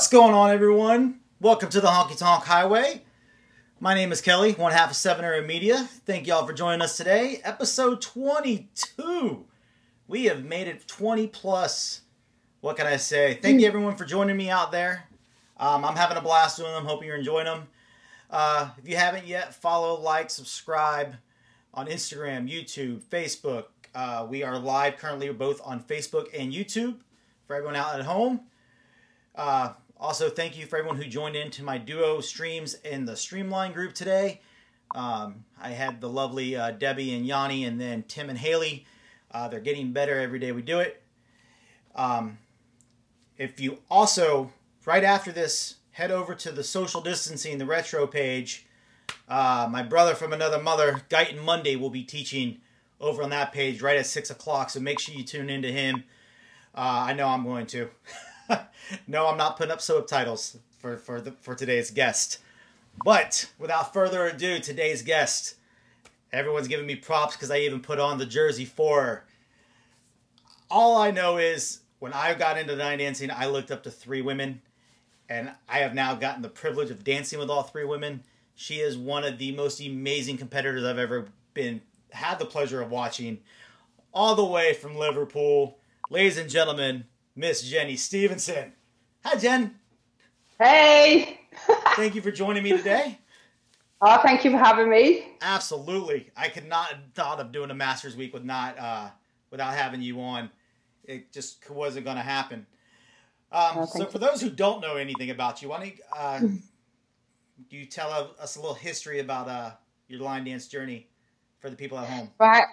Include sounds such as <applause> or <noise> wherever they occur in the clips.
What's going on, everyone? Welcome to the Honky Tonk Highway. My name is Kelly, one half of Seven Era Media. Thank y'all for joining us today. Episode 22. We have made it 20 plus. What can I say? Thank you, everyone, for joining me out there. Um, I'm having a blast doing them. Hoping you're enjoying them. Uh, if you haven't yet, follow, like, subscribe on Instagram, YouTube, Facebook. Uh, we are live currently both on Facebook and YouTube for everyone out at home. Uh, also, thank you for everyone who joined into my duo streams in the Streamline group today. Um, I had the lovely uh, Debbie and Yanni, and then Tim and Haley. Uh, they're getting better every day we do it. Um, if you also, right after this, head over to the social distancing, the retro page. Uh, my brother from another mother, Guyton Mundy, will be teaching over on that page right at 6 o'clock, so make sure you tune into him. Uh, I know I'm going to. <laughs> <laughs> no, I'm not putting up subtitles for for the, for today's guest. But without further ado, today's guest. Everyone's giving me props because I even put on the jersey for her. All I know is when I got into line dancing, I looked up to three women, and I have now gotten the privilege of dancing with all three women. She is one of the most amazing competitors I've ever been had the pleasure of watching, all the way from Liverpool. Ladies and gentlemen, Miss Jenny Stevenson. Hi, Jen. Hey. <laughs> thank you for joining me today. Oh, thank you for having me. Absolutely. I could not have thought of doing a Masters Week with not uh, without having you on. It just wasn't going to happen. Um, oh, so, for you. those who don't know anything about you, why don't you, uh, you tell us a little history about uh, your line dance journey for the people at home? Right.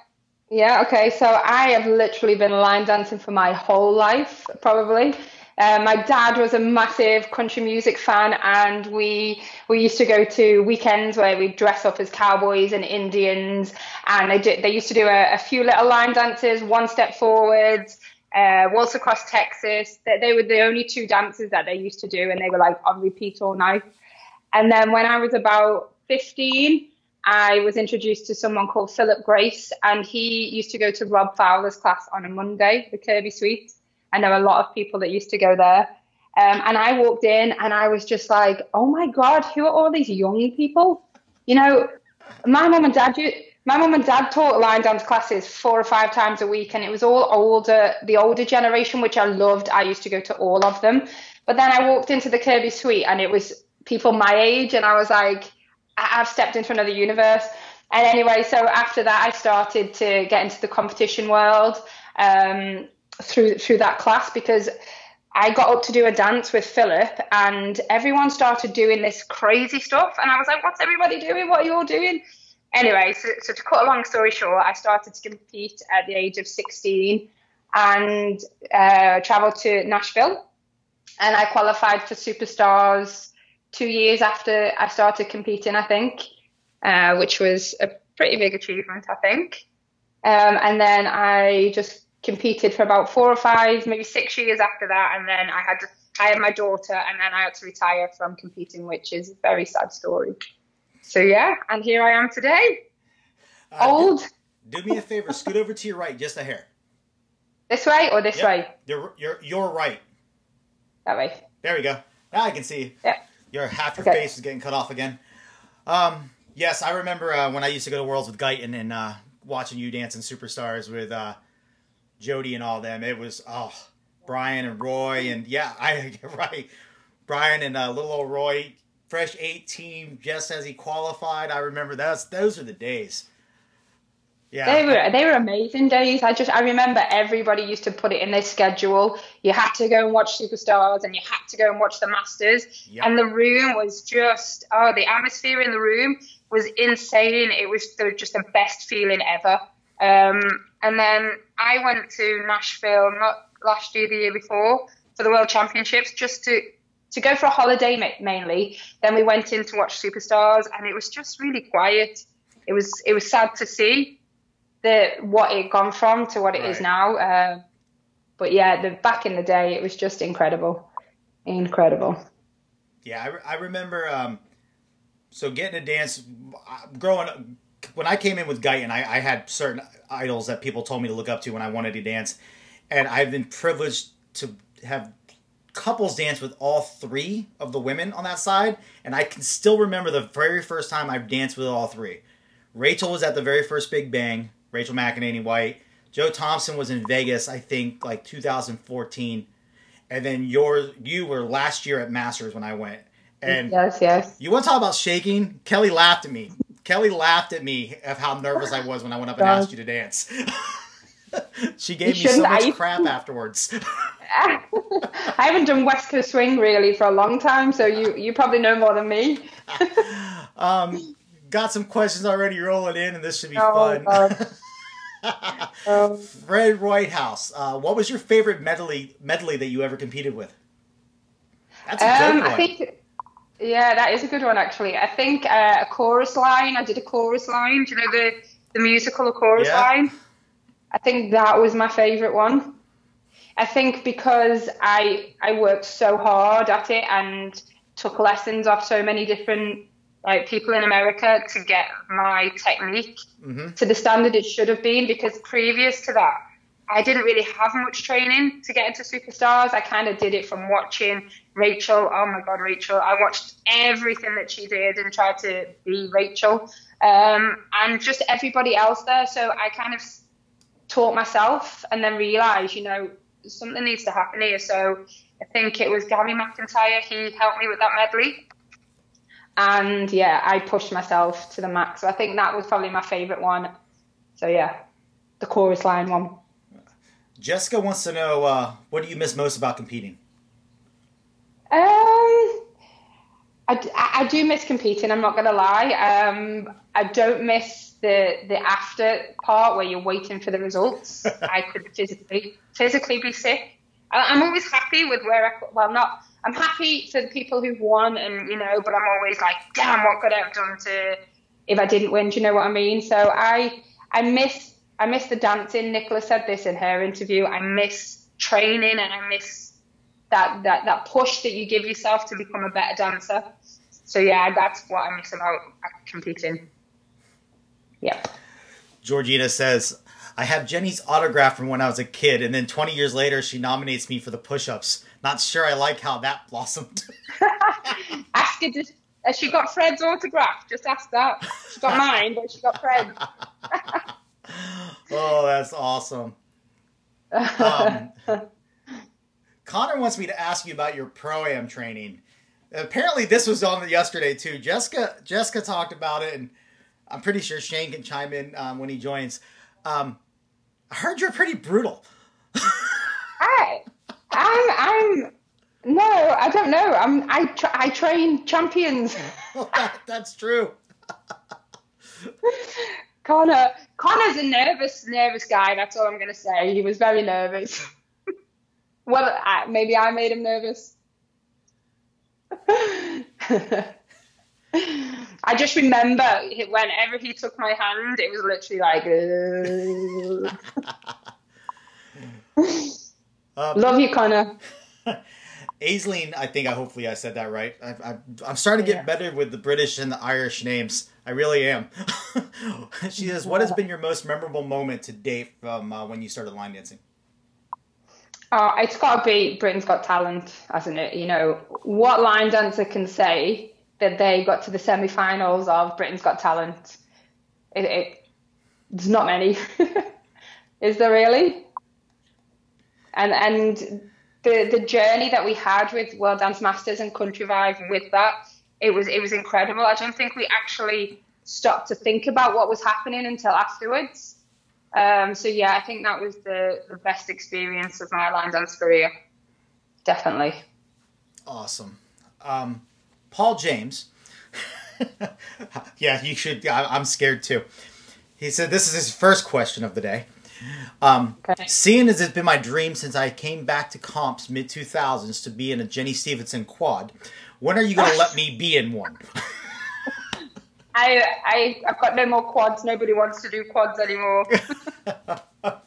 Yeah, okay. So I have literally been line dancing for my whole life, probably. Uh, my dad was a massive country music fan, and we we used to go to weekends where we'd dress up as cowboys and Indians, and they did, they used to do a, a few little line dances, one step forwards, uh, waltz across Texas. They, they were the only two dances that they used to do, and they were like on repeat all night. And then when I was about 15, I was introduced to someone called Philip Grace, and he used to go to Rob Fowler's class on a Monday, the Kirby Suite. I know a lot of people that used to go there. Um, and I walked in and I was just like, oh my God, who are all these young people? You know, my mom and dad, my mom and dad taught line dance classes four or five times a week, and it was all older, the older generation, which I loved. I used to go to all of them. But then I walked into the Kirby Suite and it was people my age, and I was like, I've stepped into another universe. And anyway, so after that, I started to get into the competition world um, through through that class because I got up to do a dance with Philip, and everyone started doing this crazy stuff, and I was like, "What's everybody doing? What are you all doing?" Anyway, so, so to cut a long story short, I started to compete at the age of 16 and uh, traveled to Nashville, and I qualified for Superstars two years after I started competing, I think, uh, which was a pretty big achievement, I think. Um, and then I just competed for about four or five, maybe six years after that, and then I had I had my daughter, and then I had to retire from competing, which is a very sad story. So yeah, and here I am today. Uh, Old. Do, do, me a favor, scoot over to your right, just a hair. This way or this yep. way? You're you're you're right. That way. There we go. Now I can see. Yeah. Your half your okay. face is getting cut off again. Um, yes, I remember uh, when I used to go to Worlds with Guyton and uh, watching you dance in Superstars with uh, Jody and all them. It was oh Brian and Roy and yeah, <laughs> I right. Brian and uh, little old Roy, fresh 18, just as he qualified. I remember those. Those are the days. Yeah. They were they were amazing days. I just I remember everybody used to put it in their schedule. You had to go and watch Superstars and you had to go and watch the Masters. Yep. And the room was just oh the atmosphere in the room was insane. It was the, just the best feeling ever. Um, and then I went to Nashville not last year, the year before for the World Championships just to to go for a holiday mainly. Then we went in to watch Superstars and it was just really quiet. It was it was sad to see the what it gone from to what it right. is now. Uh, but yeah, the back in the day, it was just incredible, incredible. Yeah, I, I remember. Um, so getting a dance, growing up, when I came in with Guyton, I, I had certain idols that people told me to look up to when I wanted to dance, and I've been privileged to have couples dance with all three of the women on that side, and I can still remember the very first time I danced with all three. Rachel was at the very first Big Bang. Rachel McEnaney White. Jo Thompson was in Vegas, I think, like 2014, and then your you were last year at Masters when I went. And yes, yes. You want to talk about shaking? Kelly laughed at me. Kelly laughed at me of how nervous I was when I went up and asked you to dance. <laughs> she gave me so much I... crap <laughs> afterwards. I haven't done West Coast Swing really for a long time, so you you probably know more than me. <laughs> um, got some questions already rolling in, and this should be oh, fun. <laughs> um, Fred Whitehouse, uh, what was your favorite medley medley that you ever competed with? That's a good um, one. I think, yeah, that is a good one actually. I think uh, a chorus line. I did a chorus line. Do you know the the musical a chorus yeah. line? I think that was my favorite one. I think because I I worked so hard at it and took lessons off so many different like people in America to get my technique mm-hmm. to the standard it should have been because previous to that I didn't really have much training to get into superstars. I kind of did it from watching Rachel. Oh my God, Rachel. I watched everything that she did and tried to be Rachel. Um, and just everybody else there. So I kind of taught myself and then realized, you know, something needs to happen here. So I think it was Gary McIntyre. He helped me with that medley. And yeah, I pushed myself to the max. So I think that was probably my favorite one. So yeah, the chorus line one. Jessica wants to know uh, what do you miss most about competing? Um, I, I do miss competing. I'm not gonna lie. Um, I don't miss the the after part where you're waiting for the results. <laughs> I could physically physically be sick. I, am always happy with where I well not. I'm happy for the people who've won and you know, but I'm always like, damn, what could I have done to if I didn't win? Do you know what I mean? So I I miss I miss the dancing. Nicola said this in her interview. I miss training and I miss that, that, that push that you give yourself to become a better dancer. So yeah, that's what I miss about competing. Yeah. Georgina says, I have Jenny's autograph from when I was a kid, and then 20 years later, she nominates me for the push ups. Not sure I like how that blossomed. <laughs> ask her, has she got Fred's autograph? Just ask that. She got mine, but she got Fred's <laughs> oh, that's awesome. Um, <laughs> Connor wants me to ask you about your pro am training. Apparently, this was on yesterday too. Jessica Jessica talked about it, and I'm pretty sure Shane can chime in um, when he joins. Um, I heard you're pretty brutal. I, I'm, I'm. No, I don't know. I'm. I. Tra- I train champions. <laughs> that's true. <laughs> Connor, Connor's a nervous, nervous guy. That's all I'm going to say. He was very nervous. <laughs> well, I, maybe I made him nervous. I just remember whenever he took my hand, it was literally like. Uh... Love you, Connor. Aisling, I think I hopefully I said that right. I, am starting to get yeah. better with the British and the Irish names. I really am. <laughs> she says, "What has been your most memorable moment to date from uh, when you started line dancing?" Uh, it's got to be Britain's Got Talent, hasn't it? You know, what line dancer can say that they got to the semi-finals of Britain's Got Talent? It, it there's not many. <laughs> Is there really? And and the the journey that we had with World Dance Masters and Country Vibe with that it was it was incredible. I don't think we actually stopped to think about what was happening until afterwards. Um, so yeah, I think that was the, the best experience of my line dance career. Definitely. Awesome. Um, Paul James. <laughs> yeah, you should. I'm scared too. He said this is his first question of the day. Um, okay. Seeing as it's been my dream since I came back to comps mid 2000s to be in a Jenny Stevenson quad, when are you going to let me be in one? <laughs> I, I, I've got no more quads. Nobody wants to do quads anymore. <laughs> but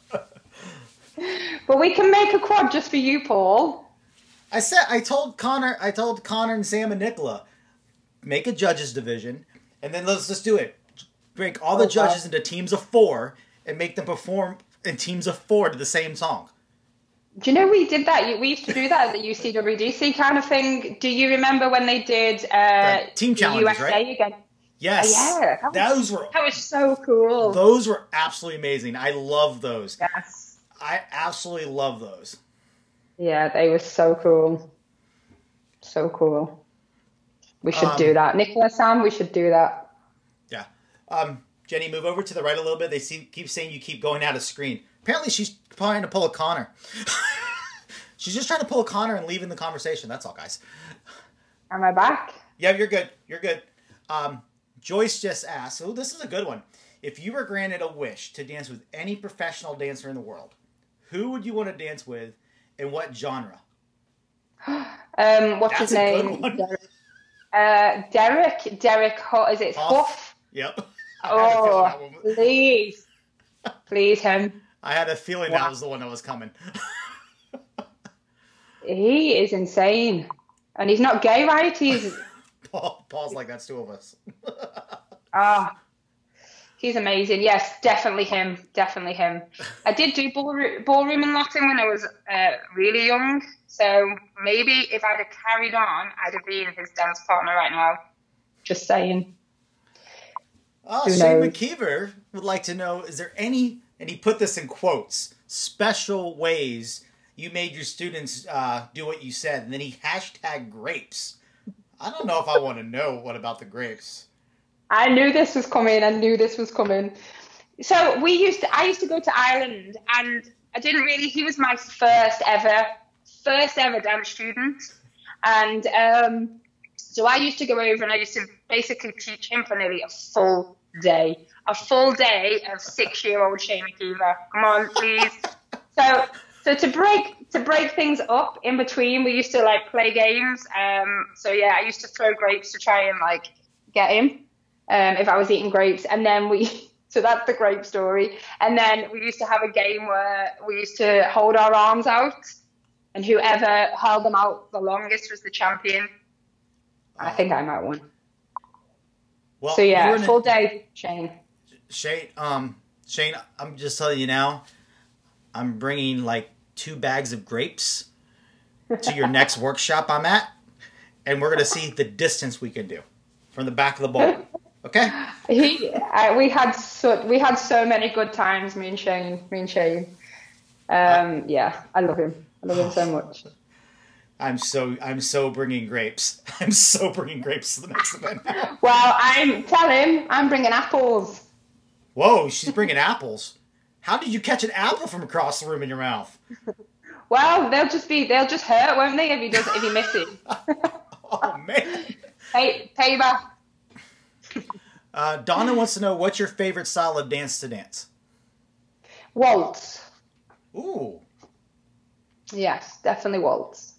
we can make a quad just for you, Paul. I said I told Connor, I told Connor and Sam and Nicola, make a judges division, and then let's just do it. Break all the okay. judges into teams of four and make them perform in teams of four to the same song. Do you know we did that? We used to do that at the UCWDC kind of thing. Do you remember when they did uh, team challenges, USA right? again? Yes. Oh, yeah. That was, those were that was so cool. Those were absolutely amazing. I love those. Yes. I absolutely love those. Yeah, they were so cool. So cool. We should um, do that. Nicholas Sam, we should do that. Yeah. Um, Jenny, move over to the right a little bit. They see, keep saying you keep going out of screen. Apparently, she's trying to pull a Connor. <laughs> she's just trying to pull a Connor and leaving the conversation. That's all, guys. Am I back? Yeah, you're good. You're good. Um, Joyce just asked, oh, this is a good one. If you were granted a wish to dance with any professional dancer in the world, who would you want to dance with and what genre? <sighs> Um, what's That's his name? Derek. Uh, Derek. Derek. Is it Hough? Hough? Yep. Oh, please, please him. I had a feeling wow. that was the one that was coming. <laughs> he is insane, and he's not gay, right? He's <laughs> Paul. Paul's like that's two of us. <laughs> Ah, he's amazing. Yes, definitely him. Definitely him. I did do ballroom, ballroom and Latin when I was uh, really young, so maybe if I'd have carried on, I'd have been his dance partner right now. Just saying. Oh, Who Shane knows? McKeever would like to know: Is there any, and he put this in quotes, special ways you made your students uh, do what you said, and then he hashtag grapes. I don't know if I want to know what about the grapes. I knew this was coming. I knew this was coming. So we used to. I used to go to Ireland, and I didn't really. He was my first ever, first ever dance student, and um, so I used to go over and I used to basically teach him for nearly a full day, a full day of six-year-old Shane McKeever. Come on, please. so so to break to break things up in between, we used to like play games. Um, so yeah, I used to throw grapes to try and like get him um, if I was eating grapes, and then we. <laughs> So that's the grape story. And then we used to have a game where we used to hold our arms out, and whoever held them out the longest was the champion. I think I might win. Well, so yeah, full a, day, Shane. Shane, um, Shane, I'm just telling you now, I'm bringing like two bags of grapes to your <laughs> next workshop I'm at, and we're gonna see the distance we can do from the back of the bowl. Okay. He, uh, we had so we had so many good times. Me and Shane, me and Shane. Um, uh, yeah, I love him. I love him so much. <laughs> I'm so I'm so bringing grapes. <laughs> I'm so bringing grapes to the next event. well, I'm tell him I'm bringing apples. Whoa, she's bringing apples. How did you catch an apple from across the room in your mouth? Well, they'll just be they'll just hurt, won't they, if he does if he misses? It. <laughs> Oh man. Pay payback. Uh, Donna wants to know what's your favorite style of dance to dance? Waltz. Ooh. Yes, definitely waltz.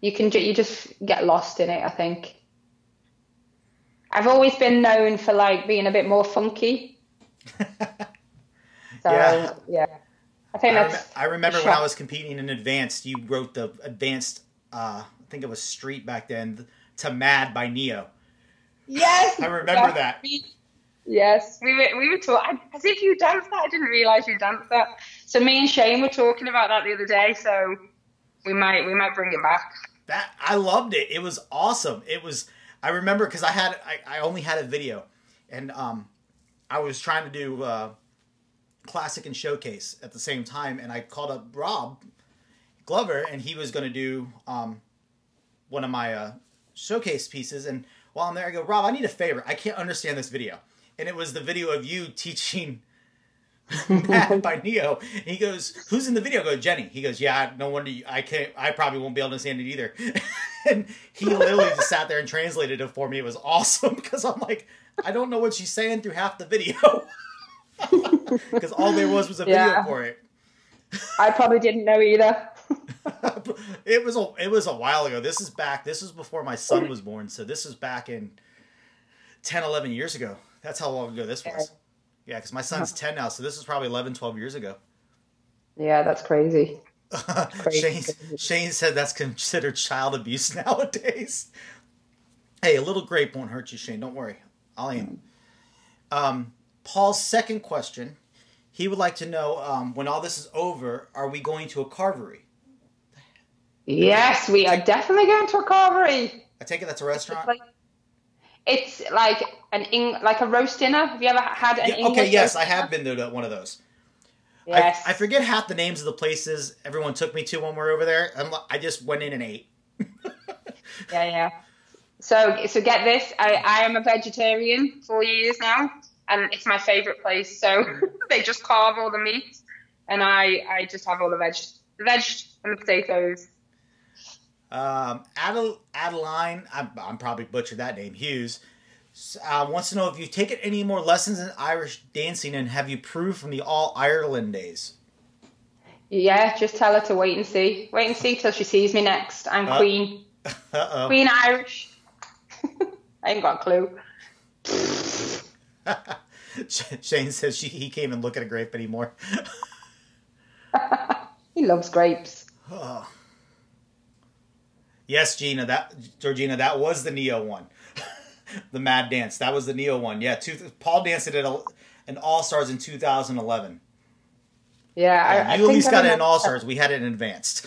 You can you just get lost in it. I think. I've always been known for like being a bit more funky. <laughs> so yeah. yeah. I think I, rem- I remember when I was competing in advanced, you wrote the advanced. Uh, I think it was Street back then to Mad by Ne-Yo. Yes, I remember that. Yes, we were we were talking as if you danced that. I didn't realize you danced that. So me and Shane were talking about that the other day. So we might we might bring it back. That I loved it. It was awesome. It was. I remember because I had I, I only had a video, and um, I was trying to do uh, classic and showcase at the same time, and I called up Rob Glover, and he was going to do um, one of my uh, showcase pieces, and while I'm there, I go, Rob, I need a favor. I can't understand this video. And it was the video of you <laughs> teaching <laughs> <laughs> By Ne-Yo. And he goes, Who's in the video? I go, Jenny. He goes, Yeah, no wonder you, I can't, I probably won't be able to understand it either. <laughs> and he literally just sat there and translated it for me. It was awesome because I'm like, I don't know what she's saying through half the video. Because all there was was a yeah. video for it. I probably didn't know either. it was a it was a while ago. This is back. This was before my son was born. So this is back in 10, 11 years ago. That's how long ago this was. Yeah, because my son's 10 now. So this was probably 11, 12 years ago. Yeah, that's crazy. <laughs> crazy. Shane, Shane said that's considered child abuse <laughs> nowadays. Hey, a little grape won't hurt you, Shane. Don't worry. I'll aim. Um, Paul's second question he would like to know um, when all this is over, are we going to a carvery? Yes, we are definitely going to a carvery. I take it that's a restaurant. It's like an Eng- like a roast dinner. Have you ever had an Yeah, English okay, yes, I have been to one of those. Yes. I, I forget half the names of the places everyone took me to when we were over there. I'm, I just went in and ate. <laughs> Yeah, yeah. So, so get this. I, I am a vegetarian for years now, and it's my favorite place. So <laughs> they just carve all the meat, and I, I just have all the veg, the veg and the potatoes. Um, Adel- Adeline, I'm, I'm probably butchered that name, Hughes, uh, wants to know if you've taken any more lessons in Irish dancing and have you proved from the All Ireland days? Yeah, just tell her to wait and see. Wait and see till she sees me next. I'm Uh, Queen, <laughs> Uh oh. Queen Irish. <laughs> I ain't got a clue. <laughs> Shane says she, he can't even look at a grape anymore. He loves grapes. Oh. Yes, Gina, that Georgina, that was the Ne-Yo one, <laughs> the Mad Dance. That was the Ne-Yo one. Yeah, two, Paul danced it at a, an All Stars in 2011. Yeah, I, Yeah, I you at think least I got it in All Stars. We had it in advanced.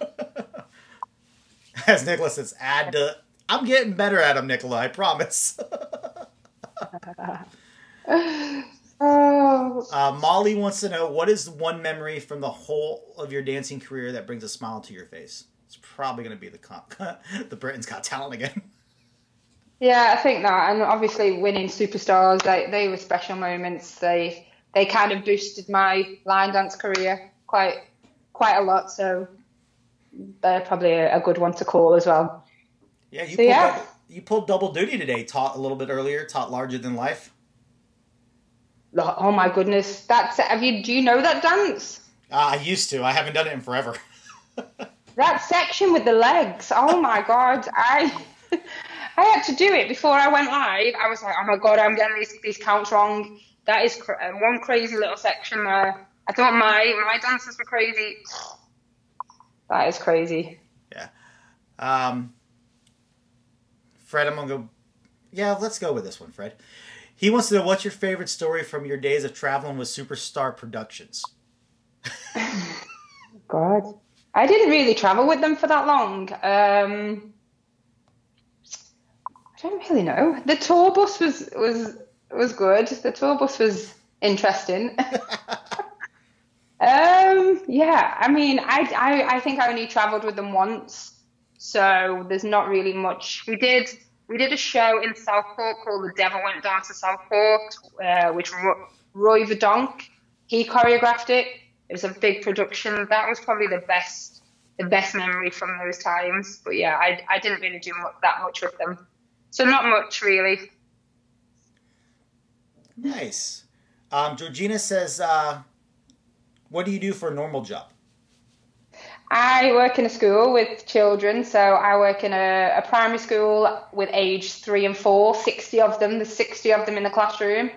<laughs> As Nicholas says, add to. I'm getting better at them, Nicola. I promise. <laughs> Oh, Uh, Molly wants to know what is one memory from the whole of your dancing career that brings a smile to your face. It's probably going to be the comp, <laughs> the Britain's Got Talent again. <laughs> yeah, I think that, and obviously winning superstars, they they were special moments. They they kind of boosted my line dance career quite quite a lot. So they're probably a, a good one to call as well. Yeah, you So, pulled, yeah. Double, you pulled double duty today. Taught a little bit earlier. Taught larger than life. Oh my goodness, that's have you do you know that dance? Uh, I used to. I haven't done it in forever. <laughs> That section with the legs. Oh my god, I <laughs> I had to do it before I went live. I was like, oh my god, I'm getting these these counts wrong. That is cr- uh, one crazy little section there. I thought my my dances were crazy. <sighs> That is crazy. Yeah. Um, Fred, I'm gonna go. Yeah, let's go with this one, Fred. He wants to know what's your favorite story from your days of traveling with Superstar Productions. <laughs> God, I didn't really travel with them for that long. Um, I don't really know. The tour bus was was was good. The tour bus was interesting. <laughs> um, yeah, I mean, I, I I think I only travelled with them once, so there's not really much. We did we did a show in Southport called The Devil Went Down to Southport, uh, which Ro- Roy Verdonk he choreographed it. It was a big production. That was probably the best the best memory from those times. But yeah, I I didn't really do mu that much with them, so not much really. Nice. Um, Georgina says, uh, "What do you do for a normal job?" I work in a school with children, so I work in a, a primary school with age three and four, 60 of them. There's 60 of them in the classroom,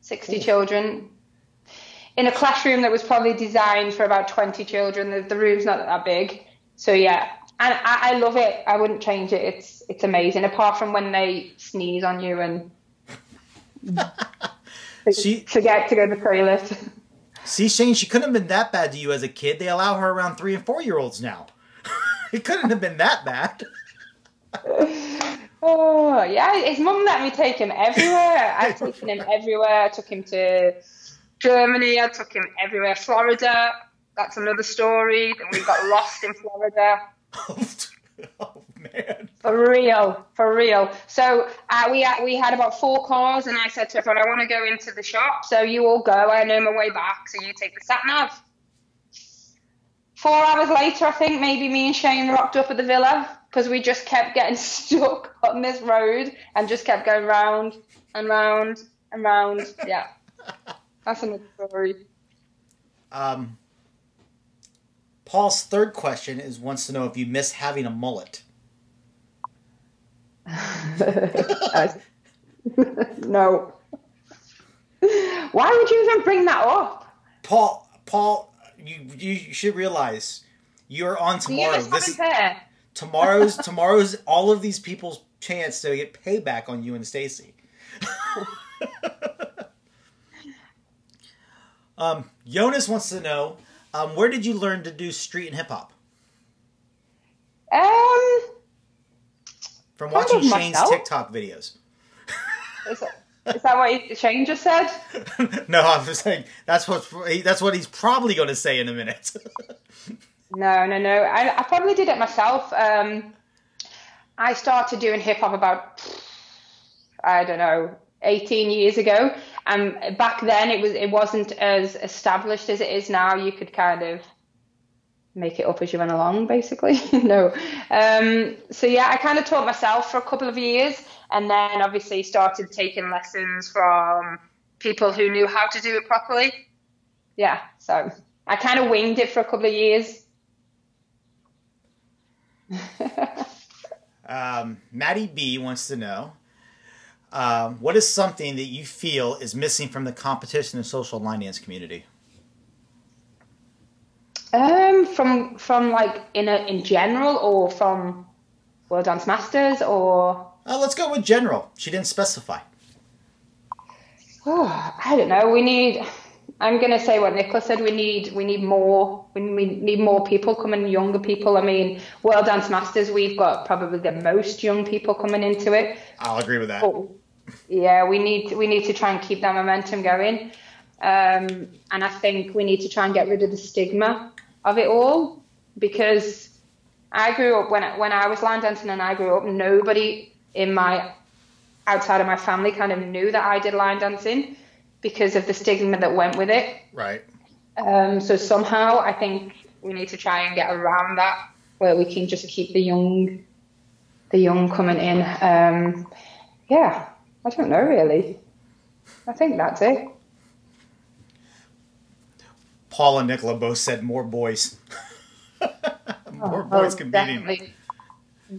60 children. In a classroom that was probably designed for about 20 children. The, the room's not that big. So yeah, and I, I love it. I wouldn't change it. It's it's amazing. Apart from when they sneeze on you and <laughs> She <laughs> forget to go to the toilet. see Shane. She couldn't have been that bad to you as a kid. They allow her around three and four year olds now. <laughs> it couldn't have been that bad. Oh yeah, his mum let me take him everywhere. I've taken him everywhere. I took him to Germany. I took him everywhere. Florida. That's another story. Then we got lost in Florida. <laughs> oh man. For real, for real. So uh, we had, we had about four cars, and I said to everyone, "I want to go into the shop, so you all go. I know my way back, so you take the sat nav." Four hours later, I think maybe me and Shane rocked up at the villa because we just kept getting <laughs> stuck on this road and just kept going round and round and round. Yeah, <laughs> that's another story. Um, Paul's third question is wants to know if you miss having a mullet. <laughs> <laughs> no. Why would you even bring that up? Paul, Paul, you you should realize you're on Do you tomorrow. This have hair? tomorrow's tomorrow's all of these people's chance to get payback on you and Stacy. <laughs> Um, Jonas wants to know um, where did you learn to do street and hip hop? Um, From watching Shane's myself. TikTok videos. is, that, is that what Shane just said? <laughs> no, I'm just saying that's what that's what he's probably going to say in a minute. <laughs> No, no, no. I, I probably did it myself. Um, I started doing hip hop about, I don't know, 18 years ago. And back then it was it wasn't as established as it is now. You could kind of make it up as you went along, basically. <laughs> no. Um, so yeah, I kind of taught myself for a couple of years, and then obviously started taking lessons from people who knew how to do it properly. Yeah. So I kind of winged it for a couple of years. <laughs> um, Maddie B wants to know um, what is something that you feel is missing from the competition and social line dance community. Um, from from like in a, in general, or from World Dance Masters, or Uh, let's go with general. She didn't specify. oh, I don't know. We need. I'm gonna say what Nicola said. We need we need more. We we need more people coming, younger people. I mean, World Dance Masters. We've got probably the most young people coming into it. I'll agree with that. But yeah, we need we need to try and keep that momentum going. Um, and I think we need to try and get rid of the stigma of it all because I grew up when I, when I was line dancing and I grew up, nobody in my outside of my family kind of knew that I did line dancing because of the stigma that went with it. Right. Um, so somehow I think we need to try and get around that where we can just keep the young, the young coming in. Um, yeah, I don't know really. I think that's it. Paul and Nicola both said more boys. <laughs> more boys Oh, competing. Definitely,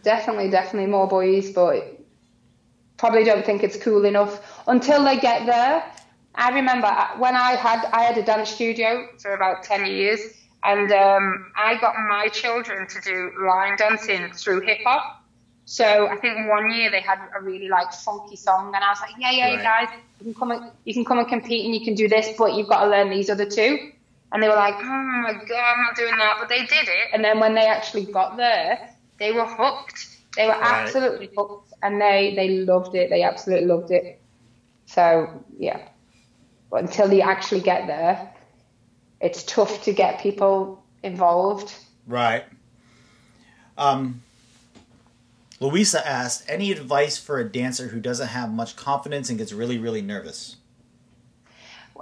definitely, definitely more boys, but probably don't think it's cool enough until they get there. I remember when I had I had a dance studio for about ten years, and um, I got my children to do line dancing through hip hop. So I think one year they had a really like funky song, and I was like, yeah, yeah, Right. guys, you can come and you can come and compete, and you can do this, but you've got to learn these other two. And they were like, oh my god, I'm not doing that, but they did it. And then when they actually got there, they were hooked. They were Right. absolutely hooked, and they they loved it. They absolutely loved it. So yeah, but until you actually get there, it's tough to get people involved. Right. Um, Louisa asked, any advice for a dancer who doesn't have much confidence and gets really, really nervous?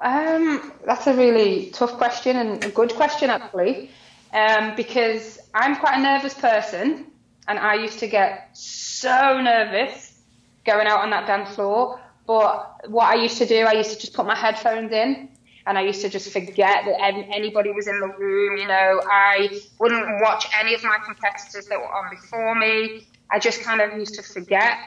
Um, that's a really tough question and a good question actually, um, because I'm quite a nervous person, and I used to get so nervous going out on that dance floor. But what I used to do, I used to just put my headphones in, and I used to just forget that anybody was in the room. You know, I wouldn't watch any of my competitors that were on before me. I just kind of used to forget,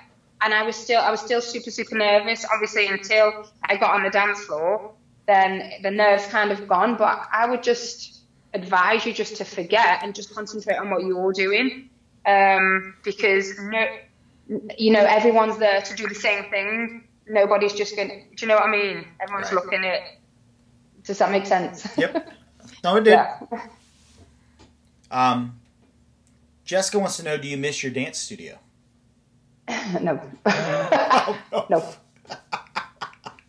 and I was still, I was still super, super nervous. Obviously, until I got on the dance floor, then the nerves kind of gone. But I would just advise you just to forget and just concentrate on what you're doing, um, because no, you know everyone's there to do the same thing. Nobody's just gonna. Do you know what I mean? Everyone's Right. looking at. Does that make sense? Yep. <laughs> No, it did. yeah. Um, Jessica wants to know, do you miss your dance studio? no. <laughs> Oh, no. no.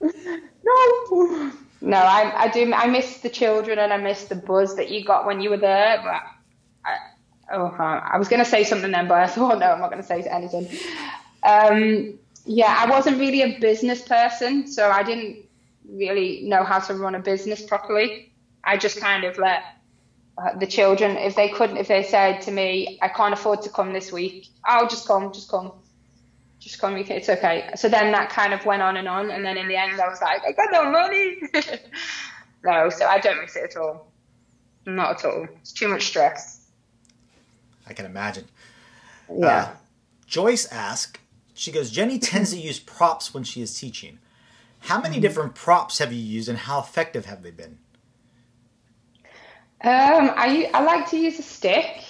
<laughs> no. No, I, I do. I miss the children and I miss the buzz that you got when you were there. But I, oh, I was going to say something then, but I <laughs> thought no, I'm not going to say anything. Um, yeah, I wasn't really a business person, so I didn't really know how to run a business properly. I just kind of let uh, the children, if they couldn't, if they said to me, I can't afford to come this week, I'll just come, just come just come, it's okay. So then that kind of went on and on, and then in the end, I was like, I got no money. <laughs> no, so I don't miss it at all. Not at all. It's too much stress. I can imagine. Yeah. Uh, Joyce asked, she goes, Jenny tends to use props when she is teaching. How many different props have you used and how effective have they been? Um, I I like to use a stick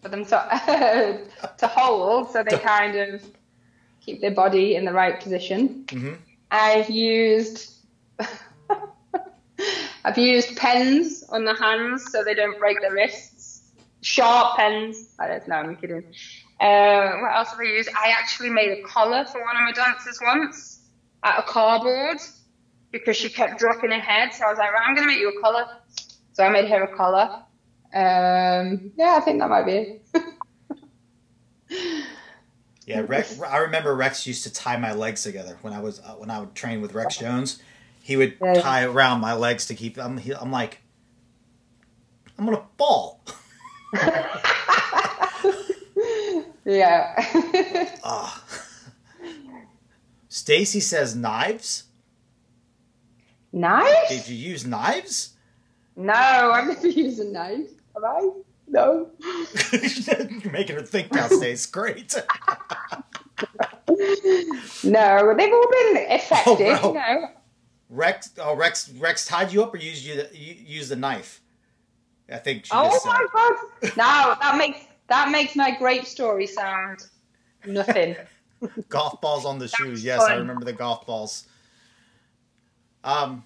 for them to <laughs> to hold, so they kind of keep their body in the right position. Mhm. I've used <laughs> I've used pens on the hands so they don't break the wrists. Sharp pens. I don't know, I'm kidding. Uh, what else have I used? I actually made a collar for one of my dancers once out of cardboard because she kept dropping her head. So I was like, right, I'm going to make you a collar. So I made her a collar. Um, yeah, I think that might be it. <laughs> Yeah, Rex. I remember Rex used to tie my legs together when I was uh, when I would train with Rex Jones. He would Yeah. tie around my legs to keep. I'm. he- I'm like, I'm gonna fall. <laughs> yeah. <laughs> Ah. Stacy says knives. knife? Did you use knives? No, I've never used a knife. Have I? No. You're <laughs> making her think now, Stace. Great. No, they've all been effective, Oh, wow. you know. Rex. Oh, Rex. Rex tied you up or used you you used the knife? I think she Oh just said. my god! No, that makes that makes my great story sound nothing. <laughs> Golf balls on the shoes. Yes, I remember the golf balls. Um,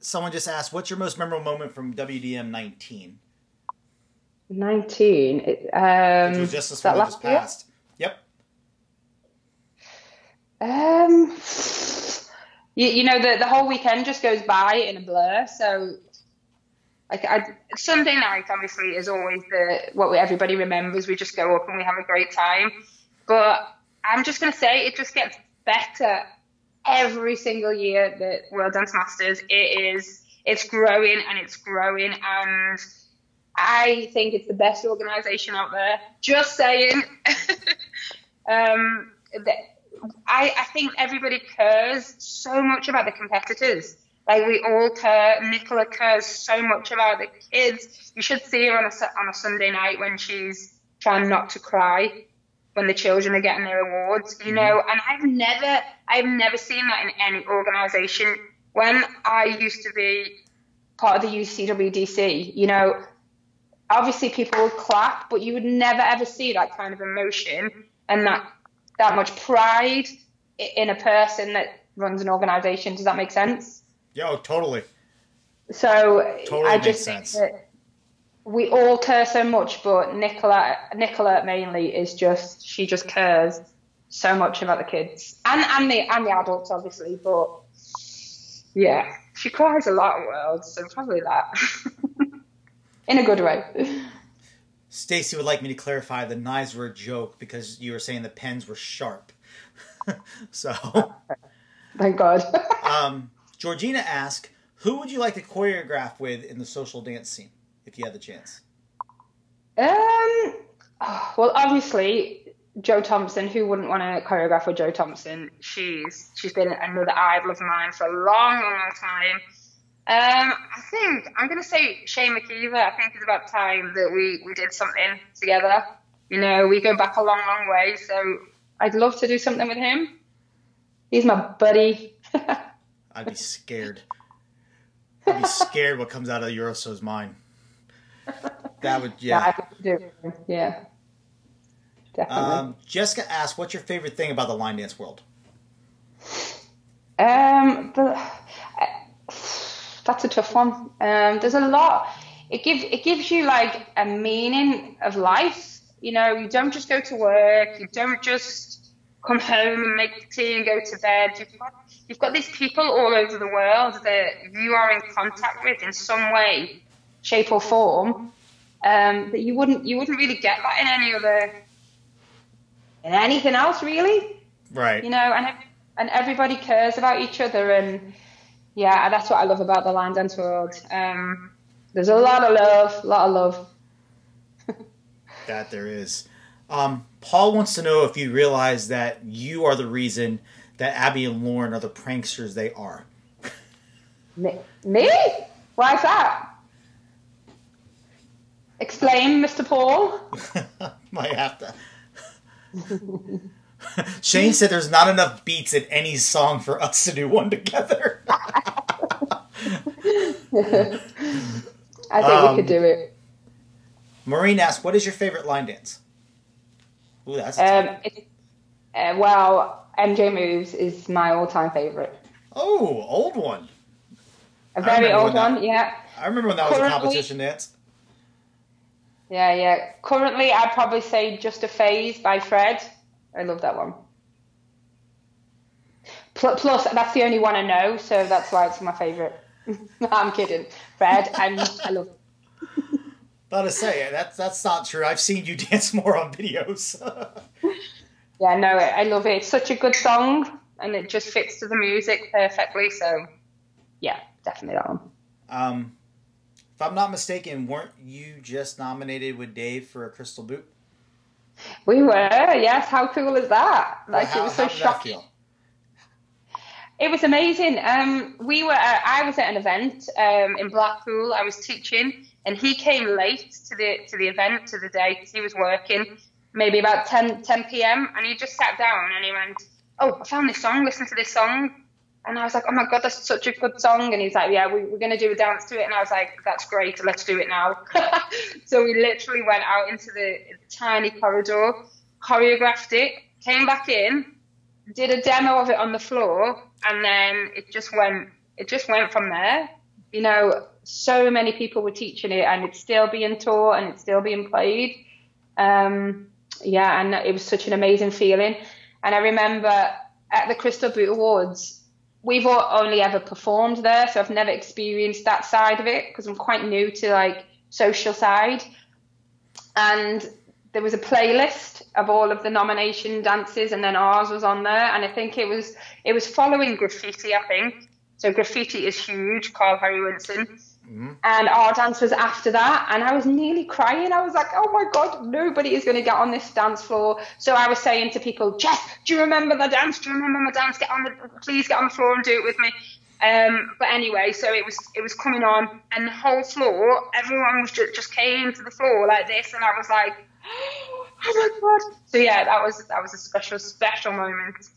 someone just asked, "What's your most memorable moment from WDM 19?" Nineteen. It, um, Which was just this that one that just last year? passed. Yep. Um, you, you know the the whole weekend just goes by in a blur. So, like I, Sunday night obviously is always the what everybody remembers. We just go up and we have a great time. But I'm just gonna say it just gets better every single year. The World Dance Masters. It is. It's growing and it's growing and. I think it's the best organisation out there. Just saying. <laughs> um, I, I think everybody cares so much about the competitors. Like we all care. Nicola cares so much about the kids. You should see her on a on a Sunday night when she's trying not to cry when the children are getting their awards. You know, mm-hmm. and I've never I've never seen that in any organisation. When I used to be part of the UCWDC, you know, obviously people would clap, but you would never ever see that kind of emotion and that that much pride in a person that runs an organization. Does that make sense? Yo, oh, totally. So Totally I makes just sense. think that we all care so much, but Nicola, Nicola mainly is just she just cares so much about the kids and and the and the adults, obviously. But yeah, she cries a lot at Worlds, so probably that <laughs> in a good way. Stacy would like me to clarify the knives were a joke because you were saying the pens were sharp. <laughs> so, Thank God. um, Georgina asked, "Who would you like to choreograph with in the social dance scene if you had the chance?" Um, <sighs> well, obviously, Jo Thompson. Who wouldn't want to choreograph with Jo Thompson? She's she's been another idol of mine for a long, long, long time. Um, I think I'm gonna say Shane McKeever. I think it's about time that we we did something together. You know, we go back a long, long way. So I'd love to do something with him. He's my buddy. <laughs> I'd be scared. I'd be scared what comes out of Euroso's mind. That would, Yeah, could do. Yeah, definitely. Um, Jessica asked, "What's your favorite thing about the line dance world?" Um, but uh, that's a tough one. Um, there's a lot. It gives it gives you like a meaning of life. You know, you don't just go to work. You don't just come home and make tea and go to bed. You've got you've got these people all over the world that you are in contact with in some way, shape or form. Um, that you wouldn't you wouldn't really get that in any other in anything else really Right. you know, and and everybody cares about each other, and yeah, that's what I love about the line dance world. Um, there's a lot of love, a lot of love. <laughs> That there is. Um, Paul wants to know if you realize that you are the reason that Abby and Lauren are the pranksters they are. Me? me? Why is that? Explain, Mr. Paul. Might have to. Shane said there's not enough beats in any song for us to do one together. <laughs> I think Um, we could do it. Maureen asked, "What is your favorite line dance?" Ooh, that's Um, it, uh, well, MJ Moves is my all-time favorite. Oh, old one. A very old that- one, yeah. I remember when that was a competition dance. Yeah, yeah. Currently, I'd probably say Just a Phase by Fred. I love that one. Plus, that's the only one I know, so that's why it's my favourite. <laughs> I'm kidding. Fred, I'm, I love <laughs> About to say that's that's not true. I've seen you <laughs> dance more on videos. Yeah, no, I love it. It's such a good song, and it just fits to the music perfectly. So, yeah, definitely that one. um, if I'm not mistaken, weren't you just nominated with Dave for a Crystal Boot? We were, yes. How cool is that? Like, how, it was so shocking. It was amazing. Um, we were. Uh, I was at an event um, in Blackpool. I was teaching, and he came late to the to the event to the day 'cause he was working, maybe about 10, 10 p.m. And he just sat down and he went, "Oh, I found this song. Listen to this song." And I was like, "Oh my god, that's such a good song." And he's like, "Yeah, we, we're going to do a dance to it." And I was like, "That's great. Let's do it now." <laughs> so we literally went out into the tiny corridor, choreographed it, came back in, did a demo of it on the floor and then it just went it just went from there you know so many people were teaching it and it's still being taught and it's still being played um yeah and it was such an amazing feeling and i remember at the crystal boot awards we've only ever performed there so i've never experienced that side of it because i'm quite new to like social side. And there was a playlist of all of the nomination dances and then ours was on there and i think it was it was following graffiti i think. So graffiti is huge Karl-Harry Winson and our dance was after that and i was nearly crying i was like oh my god nobody is going to get on this dance floor so i was saying to people jeff do you remember the dance do you remember my dance get on the please get on the floor and do it with me um, but anyway, so it was it was coming on, and the whole floor, everyone was just, just came to the floor like this, and I was like, <gasps> oh my god! So yeah, that was that was a special special moment,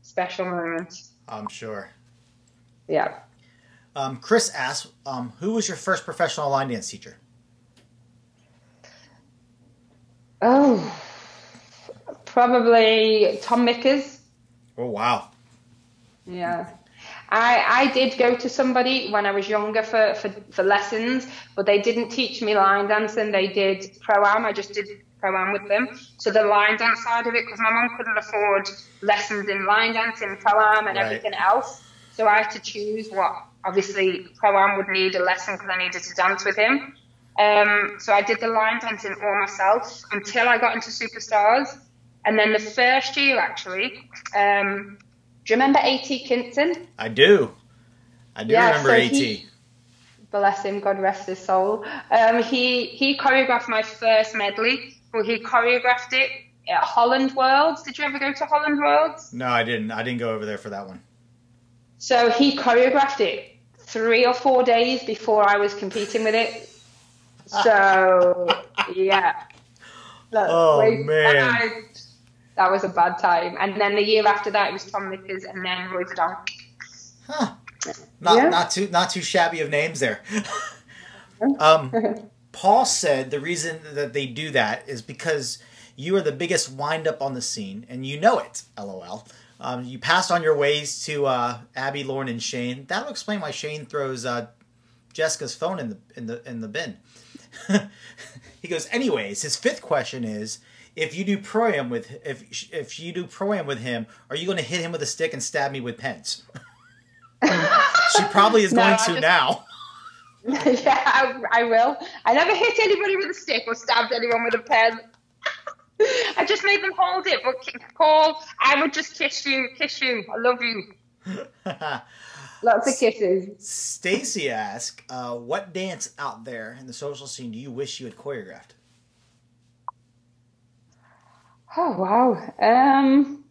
special moment. I'm sure. Yeah. Um, Chris asked, um, "Who was your first professional line dance teacher?" Oh, probably Tom Mickers. Oh wow! Yeah. I, I did go to somebody when I was younger for, for, for lessons, but they didn't teach me line dancing. They did pro am. I just did pro am with them. So the line dance side of it, because my mum couldn't afford lessons in line dancing, pro am, and Right. everything else. So I had to choose what obviously pro am would need a lesson because I needed to dance with him. Um, so I did the line dancing all myself until I got into Superstars. And then the first year, actually, um, do you remember A.T. Kinson? I do. I do Yeah, remember so AT. he- Bless him, God rest his soul. Um, he he choreographed my first medley. Well, he choreographed it at Holland Worlds. Did you ever go to Holland Worlds? No, I didn't. I didn't go over there for that one. So he choreographed it three or four days before I was competing with it. So <laughs> yeah. Look, Oh, wait, man. I- that was a bad time. And then the year after that, it was Tom Mickers and then Roy Verdonk. Huh. Not Yeah. not too not too shabby of names there. <laughs> um, <laughs> Paul said the reason that they do that is because you are the biggest wind up on the scene, and you know it. LOL. Um, you passed on your ways to uh, Abby, Lauren, and Shane. That'll explain why Shane throws uh, Jessica's phone in the in the in the bin. <laughs> he goes, anyways. His fifth question is: If you do pro am with if if you do pro am with him, are you going to hit him with a stick and stab me with pens? <laughs> she probably is No, going to just- now. <laughs> yeah, I, I will. I never hit anybody with a stick or stabbed anyone with a pen. <laughs> I just made them hold it, but Paul, I would just kiss you, kiss you. I love you. <laughs> Lots of kisses. Stacy asked, uh, "What dance out there in the social scene do you wish you had choreographed?" Oh wow. Um.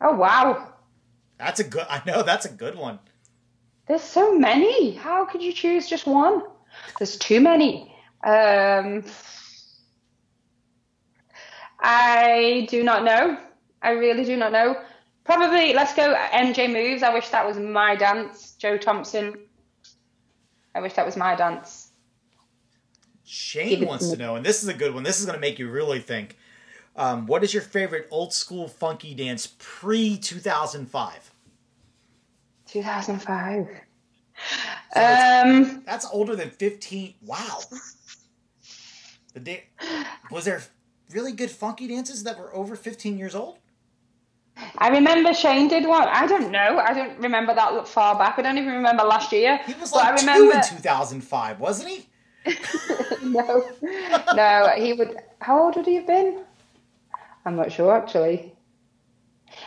Oh wow. That's a good. I know that's a good one. There's so many. How could you choose just one? There's too many. Um. I do not know. I really do not know. Probably let's go MJ moves. I wish that was my dance. Jo Thompson. I wish that was my dance. Shane wants to to know, and this is a good one. This is going to make you really think. Um, what is your favorite old school funky dance pre 2005? 2005. Um, That's older than 15. Wow. The day was there really good funky dances that were over 15 years old? I remember Shane did one. I don't know. I don't remember that far back. I don't even remember last year. He was But I like two in 2005, wasn't he? <laughs> no, no, he would. How old would he have been? I'm not sure actually.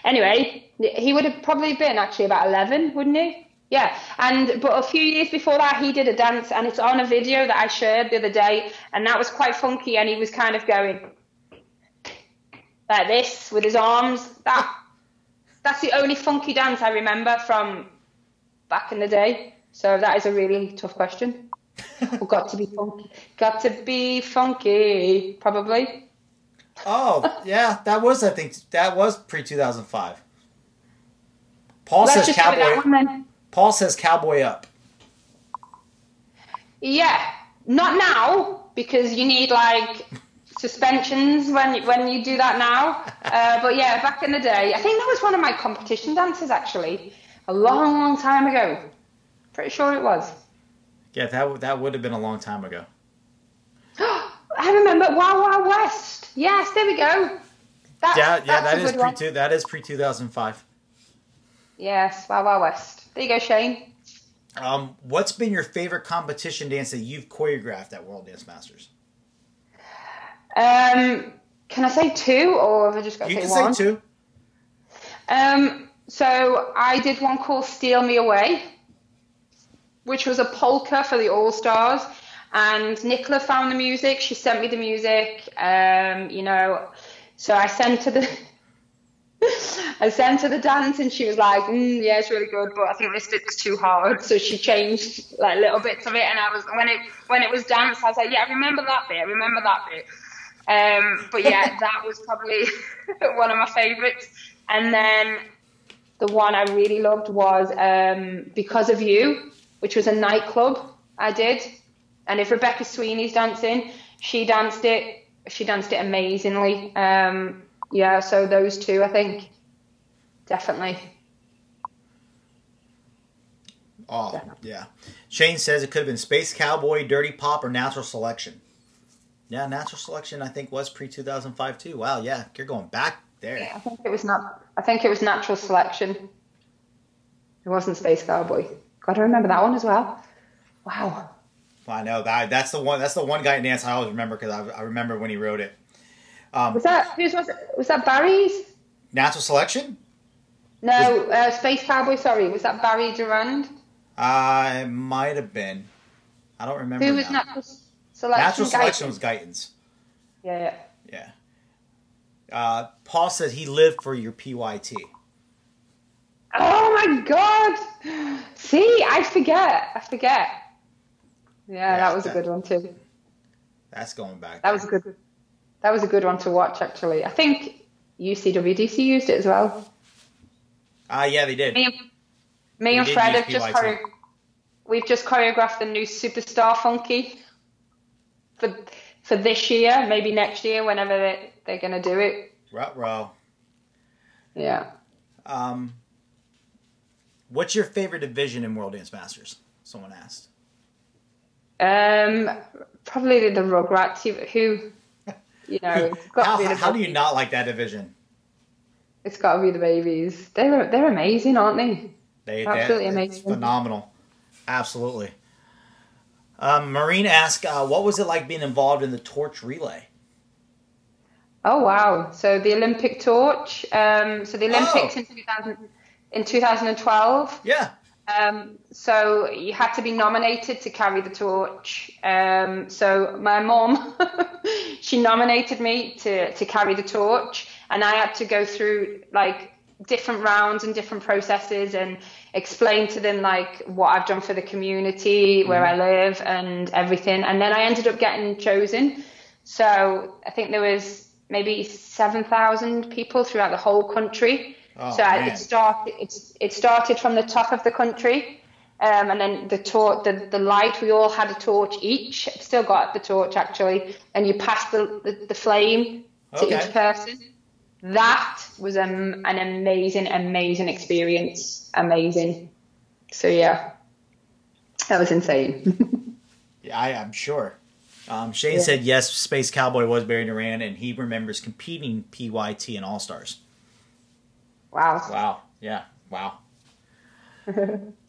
Anyway, he would have probably been actually about 11, wouldn't he? Yeah, and but a few years before that, he did a dance, and it's on a video that I shared the other day, and that was quite funky, and he was kind of going like this with his arms. That that's the only funky dance I remember from back in the day. So that is a really tough question. <laughs> Well, got to be funky. Got to be funky, probably. Oh, yeah, that was, I think, that was pre 2005. Paul Let's says just do that cowboy. one. Paul says cowboy up. Yeah, not now because you need like suspensions when when you do that now. <laughs> Uh, but yeah, back in the day, I think that was one of my competition dances actually, a long, long time ago. Pretty sure it was. Yeah, that that would have been a long time ago. <gasps> I remember Wow Wow West. Yes, there we go. That's, Yeah, yeah, that is pre two. That is pre two thousand five. Yes, Wow Wow West. There you go, Shane. Um, what's been your favorite competition dance that you've choreographed at World Dance Masters? Um, can I say two, or have I just got to You say can one? say two. Um, so I did one called Steal Me Away, which was a polka for the All Stars. And Nicola found the music. She sent me the music. Um, you know, so I sent her the. <laughs> I sent her the dance and she was like, mm, "Yeah, it's really good, but I think this bit's too hard." So she changed like little bits of it, and I was when it when it was dance, I was like, "Yeah, I remember that bit. I remember that bit." Um, but yeah, that was probably <laughs> one of my favourites. And then the one I really loved was um, Because of You, which was a nightclub I did. And if Rebecca Sweeney's dancing, she danced it. She danced it amazingly. Um, yeah, so those two, I think, definitely. Oh, yeah. Shane says it could have been Space Cowboy, Dirty Pop, or Natural Selection. Yeah, Natural Selection I think was pre two thousand five too. Wow, yeah, you're going back there. I think it was not. I think it was Natural Selection. It wasn't Space Cowboy. Got to remember that one as well. Wow. I know that that's the one. That's the one guy dance I always remember because I, I remember when he wrote it. Um, Was that whose was it? Was that Barry's? Natural Selection. No, uh, Space Cowboy. Sorry, was that Barry Durand? I might have been. I don't remember. Who was now. Natural Selection? Natural? Selection was Guyton's. Yeah, yeah. Yeah. Uh, Paul said he lived for your PYT. Oh my God! See, I forget. I forget. Yeah, Yeah, that was a good one too. That's going back. That was a good. That was a good one to watch. Actually, I think UCWDC used it as well. Ah, yeah, they did. Me and, me and Fred have just we've just choreographed the new Superstar Funky for for this year, maybe next year, whenever they, they're going to do it. Rut row. Yeah. Um, what's your favorite division in World Dance Masters? Someone asked. Um, probably the Rugrats, who, who you know, <laughs> got How, the how do you not like that division? It's got to be the babies. They're they're amazing, aren't they? They, Absolutely they, it's amazing. phenomenal. Absolutely. Um, Marine asked, uh, what was it like being involved in the torch relay? Oh wow! So the Olympic torch. Um, so the Olympics Oh. in 2000, in 2012. Yeah. Um, so you had to be nominated to carry the torch. Um, so my mom, <laughs> she nominated me to, to carry the torch, and I had to go through like different rounds and different processes and explain to them like what I've done for the community, where I live, and everything. And then I ended up getting chosen. So I think there was maybe seven thousand people throughout the whole country. Oh, so man. it started. It's it started from the top of the country, um, and then the torch, the, the light. We all had a torch each. I've still got the torch actually, and you pass the, the, the flame to Okay. each person. That was um, an amazing, amazing experience. Amazing. So yeah, that was insane. <laughs> Yeah, I, I'm sure. Um, Shane Yeah. said yes, Space Cowboy was Barry Durand, and he remembers competing PYT and All Stars. wow. Wow. Yeah. Wow. <laughs> All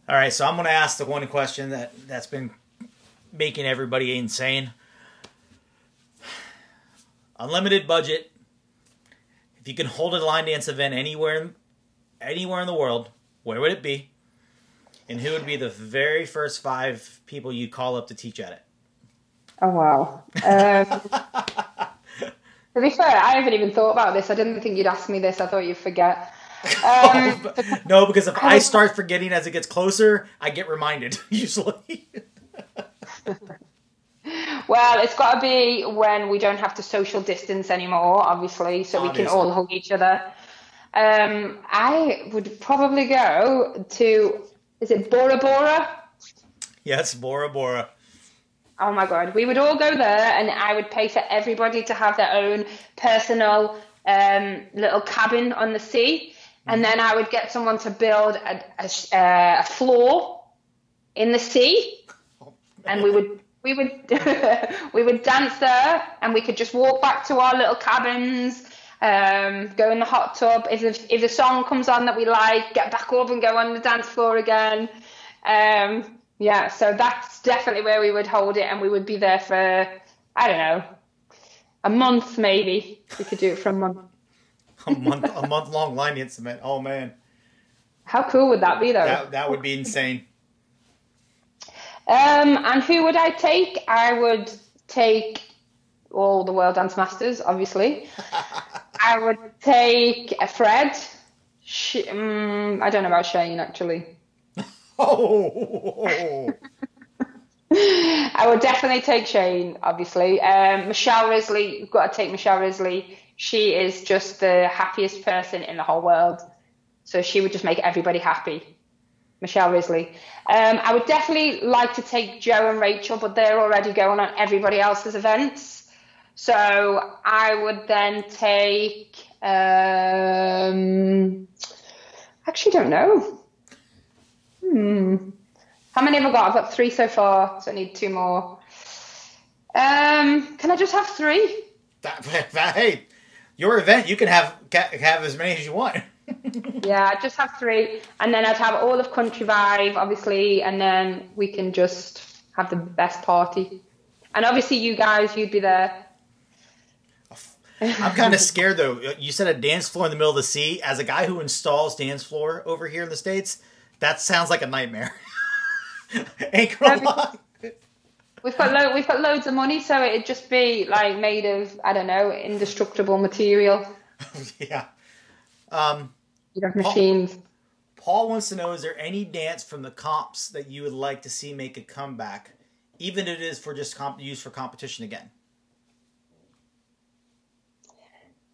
right, so I'm going to ask the one question that that's been making everybody insane. <sighs> Unlimited budget. If you can hold a line dance event anywhere, anywhere in the world, where would it be? And who would be the very first five people you call up to teach at it? Oh wow. Um, to be fair, I haven't even thought about this. I didn't think you'd ask me this. I thought you'd forget. <laughs> Um, no, because if I start forgetting as it gets closer, I get reminded <laughs> usually. Well, it's got to be when we don't have to social distance anymore, obviously, so we can all hug each other. Um, I would probably go to, is it Bora Bora? yes, Bora Bora. Oh my god, we would all go there, and I would pay for everybody to have their own personal um, little cabin on the sea, and then I would get someone to build a, a, uh, a floor in the sea, and we would we would <laughs> we would dance there, and we could just walk back to our little cabins. Um, go in the hot tub. If the, if the song comes on that we like, get back up and go on the dance floor again. Um, yeah, so that's definitely where we would hold it, and we would be there for I don't know a month maybe. We could do it for a month. <laughs> a month a month long line incident. Oh man, How cool would that be, though? that that would be insane. Um, and who would I take? I would take all the World Dance Masters, obviously. <laughs> I would take Fred. Sh- um, I don't know about Shane actually. Oh, <laughs> I would definitely take Shane, obviously. Um, Michelle Risley, you've got to take Michelle Risley. She is just the happiest person in the whole world. So she would just make everybody happy. Michelle Risley. Um, I would definitely like to take Jo and Rachel, but they're already going on everybody else's events. So I would then take. Um, actually, don't know. Hmm. How many have I got? I've got three so far, so I need two more. Um, can I just have three? <laughs> hey, your event. You can have have as many as you want. <laughs> Yeah, I'd just have three, and then I'd have all of Country Vibe, obviously, and then we can just have the best party. And obviously, you guys, you'd be there. I'm <laughs> kind of scared though. You said a dance floor in the middle of the sea. As a guy who installs dance floor over here in the states, that sounds like a nightmare. <laughs> Ain't gonna lie. We've got lo- we've got loads of money, so it'd just be like made of I don't know indestructible material. yeah. Um, You'd machines. Paul wants to know: Is there any dance from the comps that you would like to see make a comeback, even if it is for just comp- used for competition again?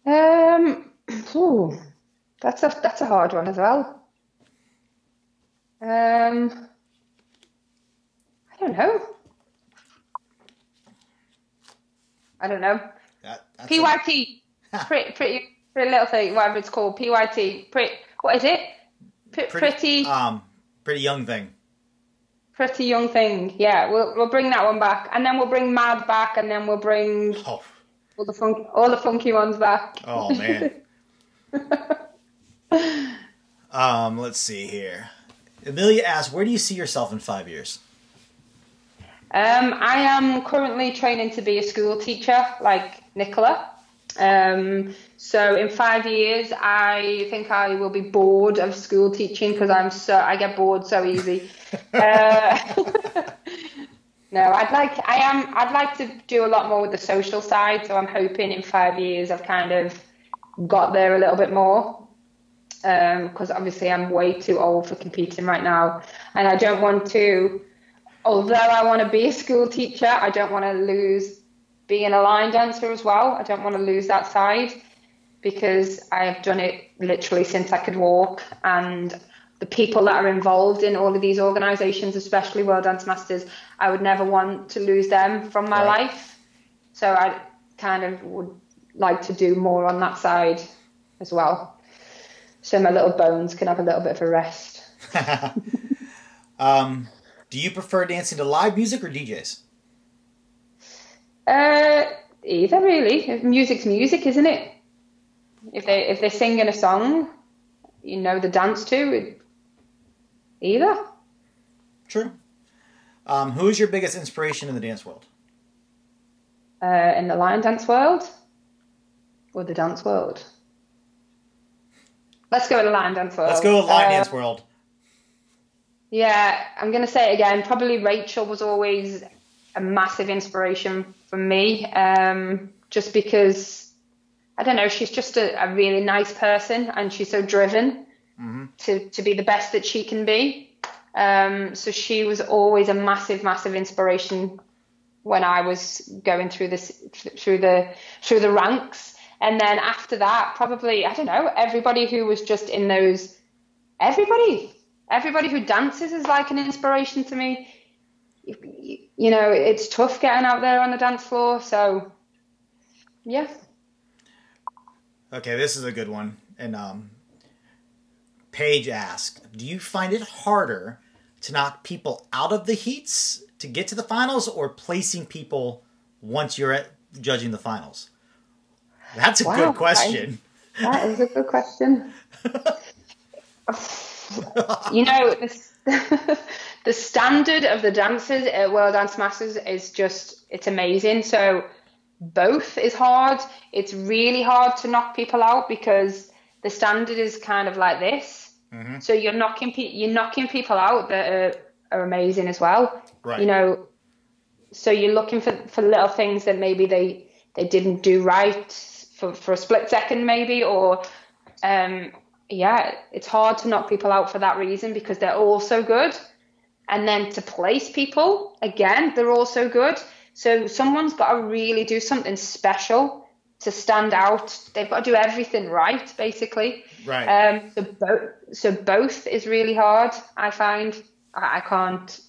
Um, ooh, that's a that's a hard one as well. Um, I don't know. I don't know. That, that's a- PYT, <laughs> pretty, pretty, pretty little thing, whatever it's called. PYT, pretty, what is it? P- pretty, um, pretty young thing. pretty young thing. Yeah, we'll we'll bring that one back, and then we'll bring Mad back, and then we'll bring Oh, all the fun, all the funky ones back. oh man. <laughs> um, let's see here. Amelia asks, "Where do you see yourself in five years?" Um, I am currently training to be a school teacher, like Nicola. Um, so in five years, I think I will be bored of school teaching because I'm so I get bored so easy. <laughs> uh, <laughs> no, I'd like I am I'd like to do a lot more with the social side. So I'm hoping in five years I've kind of got there a little bit more because obviously I'm way too old for competing right now, and I don't want to although I want to be a school teacher, I don't want to lose being a line dancer as well. I don't want to lose that side because I have done it literally since I could walk. And the people that are involved in all of these organisations, especially World Dance Masters, I would never want to lose them from my Right. life. So I kind of would like to do more on that side as well, so my little bones can have a little bit of a rest. <laughs> um, do you prefer dancing to live music or DJs? Uh, either really. Music's music, isn't it? If they if they're singing a song, you know the dance to. Either. True. Um, who is your biggest inspiration in the dance world? Uh, in the line dance world, or the dance world? Let's go with the line dance world. Let's go with line uh, dance world. Yeah, I'm going to say it again. Probably Rachel was always a massive inspiration for me, um, just because I don't know, she's just a, a, really nice person and she's so driven mm-hmm. to to be the best that she can be. Um, so she was always a massive, massive inspiration when I was going through this through the through the ranks. And then after that, probably I don't know, everybody who was just in those, everybody everybody who dances is like an inspiration to me. You, you know, it's tough getting out there on the dance floor. So, yeah. Okay, this is a good one. And um, Paige asked, "Do you find it harder to knock people out of the heats to get to the finals, or placing people once you're at judging the finals?" That's a wow, good question. I, that is a good question. <laughs> you know, <laughs> the standard of the dancers at World Dance Masters is just, it's amazing. So both is hard. It's really hard to knock people out because the standard is kind of like this. Mm-hmm. So you're knocking pe- you're knocking people out that are, are amazing as well. Right. You know, so you're looking for, for little things that maybe they they didn't do right for, for a split second maybe or um, yeah, it's hard to knock people out for that reason because they're all so good. And then to place people, again, they're all so good. So someone's got to really do something special to stand out. They've got to do everything right, basically. Right. Um, so, both, so both is really hard, I find. I, I can't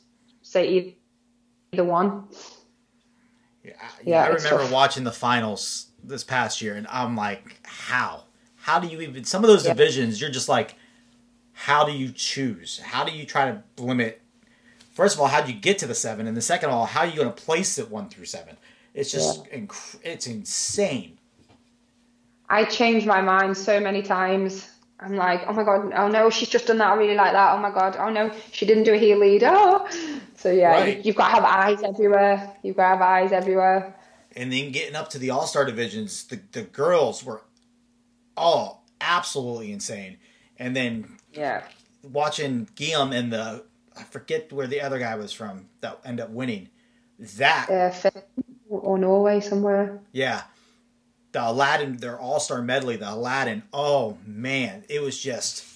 say either one. Yeah, yeah, I remember watching the finals this past year, and I'm like, how? how do you even some of those yeah. divisions you're just like how do you choose how do you try to limit first of all how do you get to the seven? And the second of all how are you going to place it one through seven? It's just yeah. inc- it's insane. I change my mind so many times. I'm like oh my god oh no she's just done that i really like that. Oh my god oh no she didn't do a heel lead <laughs> oh so yeah right. you've got to have eyes everywhere. You've got to have eyes everywhere. And then getting up to the all-star divisions the, the girls were all absolutely insane. And then yeah, watching Guillaume and the I forget where the other guy was from that ended up winning. That uh, or Norway somewhere. Yeah, the Aladdin, their All Star medley, the Aladdin. Oh man, it was just.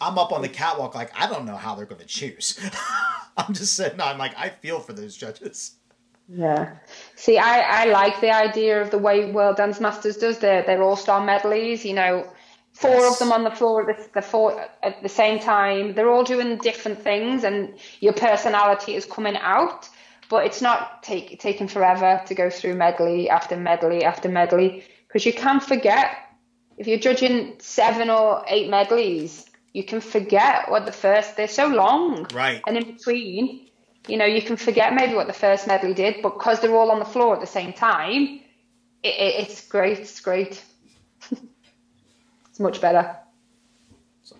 I'm up on the catwalk like I don't know how they're going to choose. <laughs> I'm just sitting. I'm like I feel for those judges. Yeah. See, I, I like the idea of the way World Dance Masters does their, their all star medleys, you know, four yes. of them on the floor at the, the four, at the same time. They're all doing different things and your personality is coming out, but it's not take, taking forever to go through medley after medley after medley because you can forget. If you're judging seven or eight medleys, you can forget what the first, they're so long. Right. And in between, you know, you can forget maybe what the first medley did, but because they're all on the floor at the same time, it, it, it's great. It's great. It's much better. So,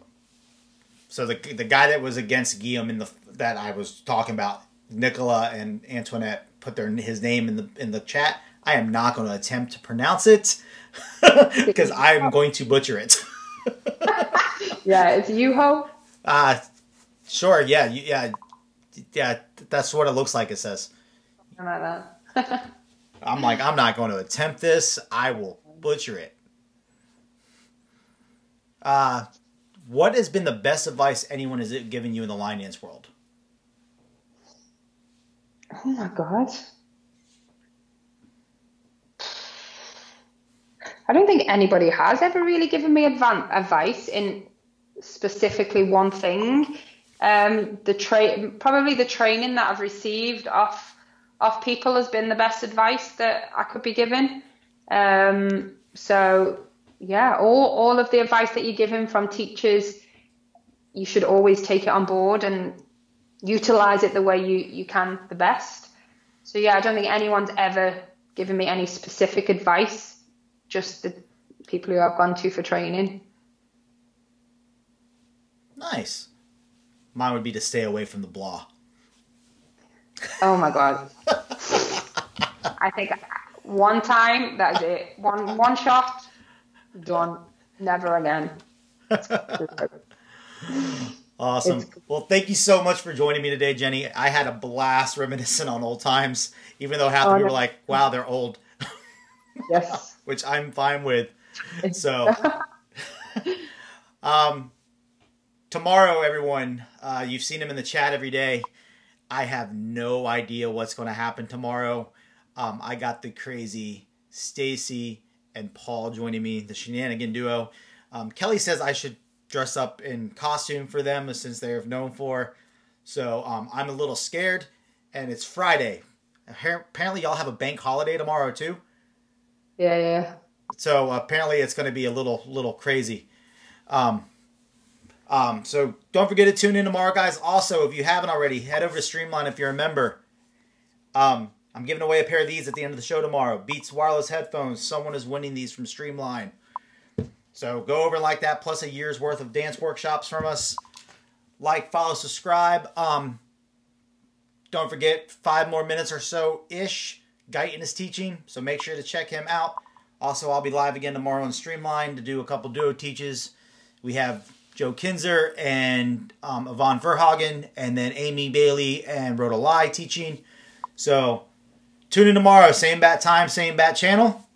so the the guy that was against Guillaume in the that I was talking about, Nicola and Antoinette put their his name in the in the chat. I am not going to attempt to pronounce it <laughs> because I'm going to butcher it. <laughs> yeah, it's Yuho. Uh sure. Yeah, yeah yeah, that's what it looks like. It says. <laughs> I'm like, I'm not going to attempt this. I will butcher it. Uh, what has been the best advice anyone has given you in the line dance world? Oh my god. I don't think anybody has ever really given me advice in specifically one thing. Um, the tra- probably the training that I've received off off people has been the best advice that I could be given. Um, so yeah, all all of the advice that you give him from teachers, you should always take it on board and utilize it the way you you can the best. So yeah, I don't think anyone's ever given me any specific advice, just the people who I've gone to for training. Nice. Mine would be to stay away from the blah. Oh my god. <laughs> I think one time that's it. One one shot, done. Never again. <laughs> Awesome. Well, thank you so much for joining me today, Jenny. I had a blast reminiscing on old times, even though half of Oh, you were no. like, wow, they're old, <laughs> Yes. <laughs> which I'm fine with. So, um, tomorrow, everyone, uh, you've seen him in the chat every day. I have no idea what's going to happen tomorrow. Um, I got the crazy Stacy and Paul joining me, the shenanigan duo. Um, Kelly says I should dress up in costume for them since they're known for. So um, I'm a little scared, and it's Friday. Apparently, y'all have a bank holiday tomorrow too. Yeah, yeah. So apparently, it's going to be a little little crazy. Um, um, so don't forget to tune in tomorrow, guys. Also, if you haven't already, head over to Streamline if you're a member. Um, I'm giving away a pair of these at the end of the show tomorrow. Beats wireless headphones. Someone is winning these from Streamline. So go over like that, plus a year's worth of dance workshops from us. Like, follow, subscribe. Um, don't forget, five more minutes or so ish. Guyton is teaching, so make sure to check him out. Also, I'll be live again tomorrow on Streamline to do a couple duo teaches. We have Joe Kinzer and um, Yvonne Verhagen, and then Amy Bailey and Rhoda Lai teaching. So tune in tomorrow, same bat time, same bat channel.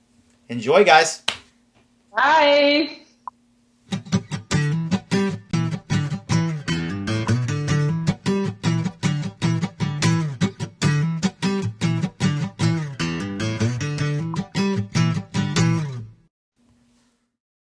Enjoy, guys. Bye.